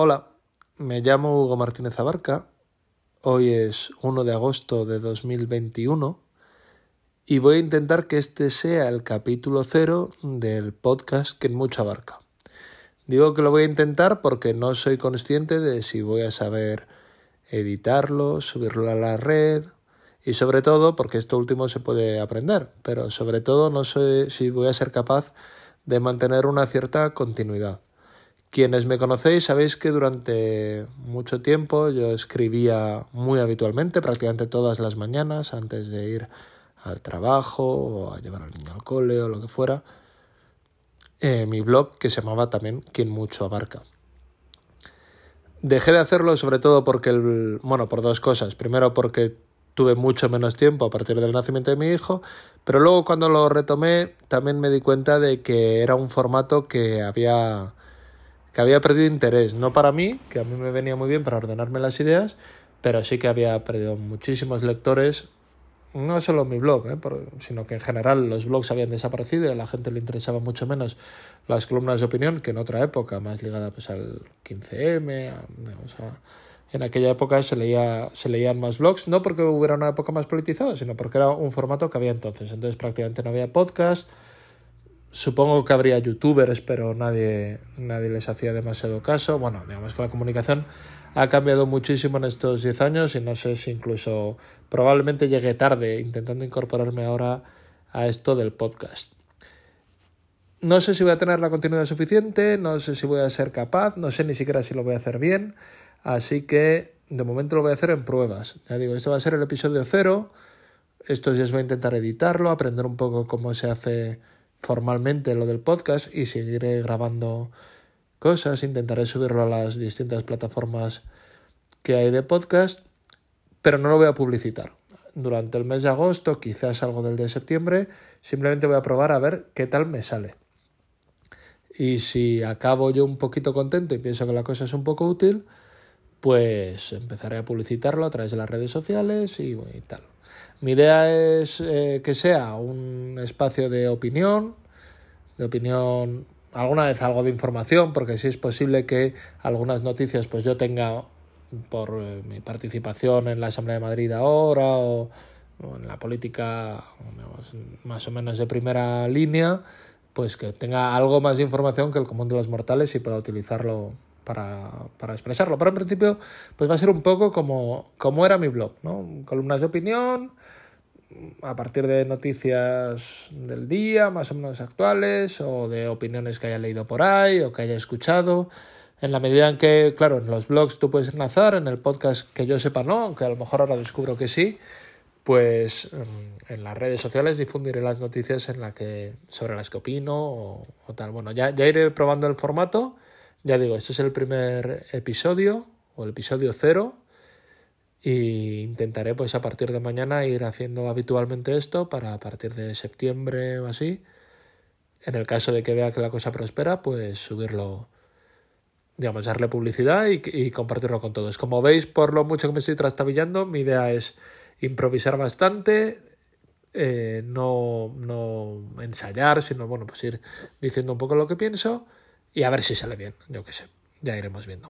Hola, me llamo Hugo Martínez Abarca. Hoy es 1 de agosto de 2021 y voy a intentar que este sea el capítulo cero del podcast que en mucho abarca. Digo que lo voy a intentar porque no soy consciente de si voy a saber editarlo, subirlo a la red y sobre todo porque esto último se puede aprender, pero sobre todo no sé si voy a ser capaz de mantener una cierta continuidad. Quienes me conocéis sabéis que durante mucho tiempo yo escribía muy habitualmente, prácticamente todas las mañanas, antes de ir al trabajo o a llevar al niño al cole o lo que fuera, eh, mi blog que se llamaba también Quien mucho abarca. Dejé de hacerlo sobre todo porque, el, bueno, por dos cosas. Primero porque tuve mucho menos tiempo a partir del nacimiento de mi hijo, pero luego cuando lo retomé también me di cuenta de que era un formato que había que había perdido interés, no para mí, que a mí me venía muy bien para ordenarme las ideas, pero sí que había perdido muchísimos lectores, no solo mi blog, ¿eh? sino que en general los blogs habían desaparecido y a la gente le interesaba mucho menos las columnas de opinión que en otra época, más ligada pues al 15M, en aquella época se leía se leían más blogs, no porque hubiera una época más politizada, sino porque era un formato que había entonces, entonces prácticamente no había podcast, Supongo que habría youtubers, pero nadie, nadie les hacía demasiado caso. Bueno, digamos que la comunicación ha cambiado muchísimo en estos 10 años y no sé si incluso probablemente llegué tarde intentando incorporarme ahora a esto del podcast. No sé si voy a tener la continuidad suficiente, no sé si voy a ser capaz, no sé ni siquiera si lo voy a hacer bien, así que de momento lo voy a hacer en pruebas. Ya digo, esto va a ser el episodio cero, estos días voy a intentar editarlo, aprender un poco cómo se hace formalmente lo del podcast y seguiré grabando cosas, intentaré subirlo a las distintas plataformas que hay de podcast, pero no lo voy a publicitar. Durante el mes de agosto, quizás algo del de septiembre, simplemente voy a probar a ver qué tal me sale. Y si acabo yo un poquito contento y pienso que la cosa es un poco útil, pues empezaré a publicitarlo a través de las redes sociales y, y tal. Mi idea es eh, que sea un espacio de opinión, de opinión, alguna vez algo de información, porque si es posible que algunas noticias pues yo tenga por eh, mi participación en la Asamblea de Madrid ahora o, en la política más o menos de primera línea, pues que tenga algo más de información que el común de los mortales y pueda utilizarlo para, para, expresarlo. Pero en principio, pues va a ser un poco como, como era mi blog, ¿no? Columnas de opinión, a partir de noticias del día, más o menos actuales, o de opiniones que haya leído por ahí, o que haya escuchado. En la medida en que, claro, en los blogs tú puedes enlazar, en el podcast que yo sepa no, aunque a lo mejor ahora descubro que sí, pues mm, en las redes sociales difundiré las noticias en la que, sobre las que opino o, o tal. Bueno, ya, ya iré probando el formato ya digo, este es el primer episodio o el episodio cero y intentaré pues a partir de mañana ir haciendo habitualmente esto para a partir de septiembre o así en el caso de que vea que la cosa prospera pues subirlo digamos darle publicidad y, compartirlo con todos. Como veis por lo mucho que me estoy trastabillando mi idea es improvisar bastante eh, no, no ensayar sino bueno pues ir diciendo un poco lo que pienso y a ver si sale bien, yo qué sé, ya iremos viendo.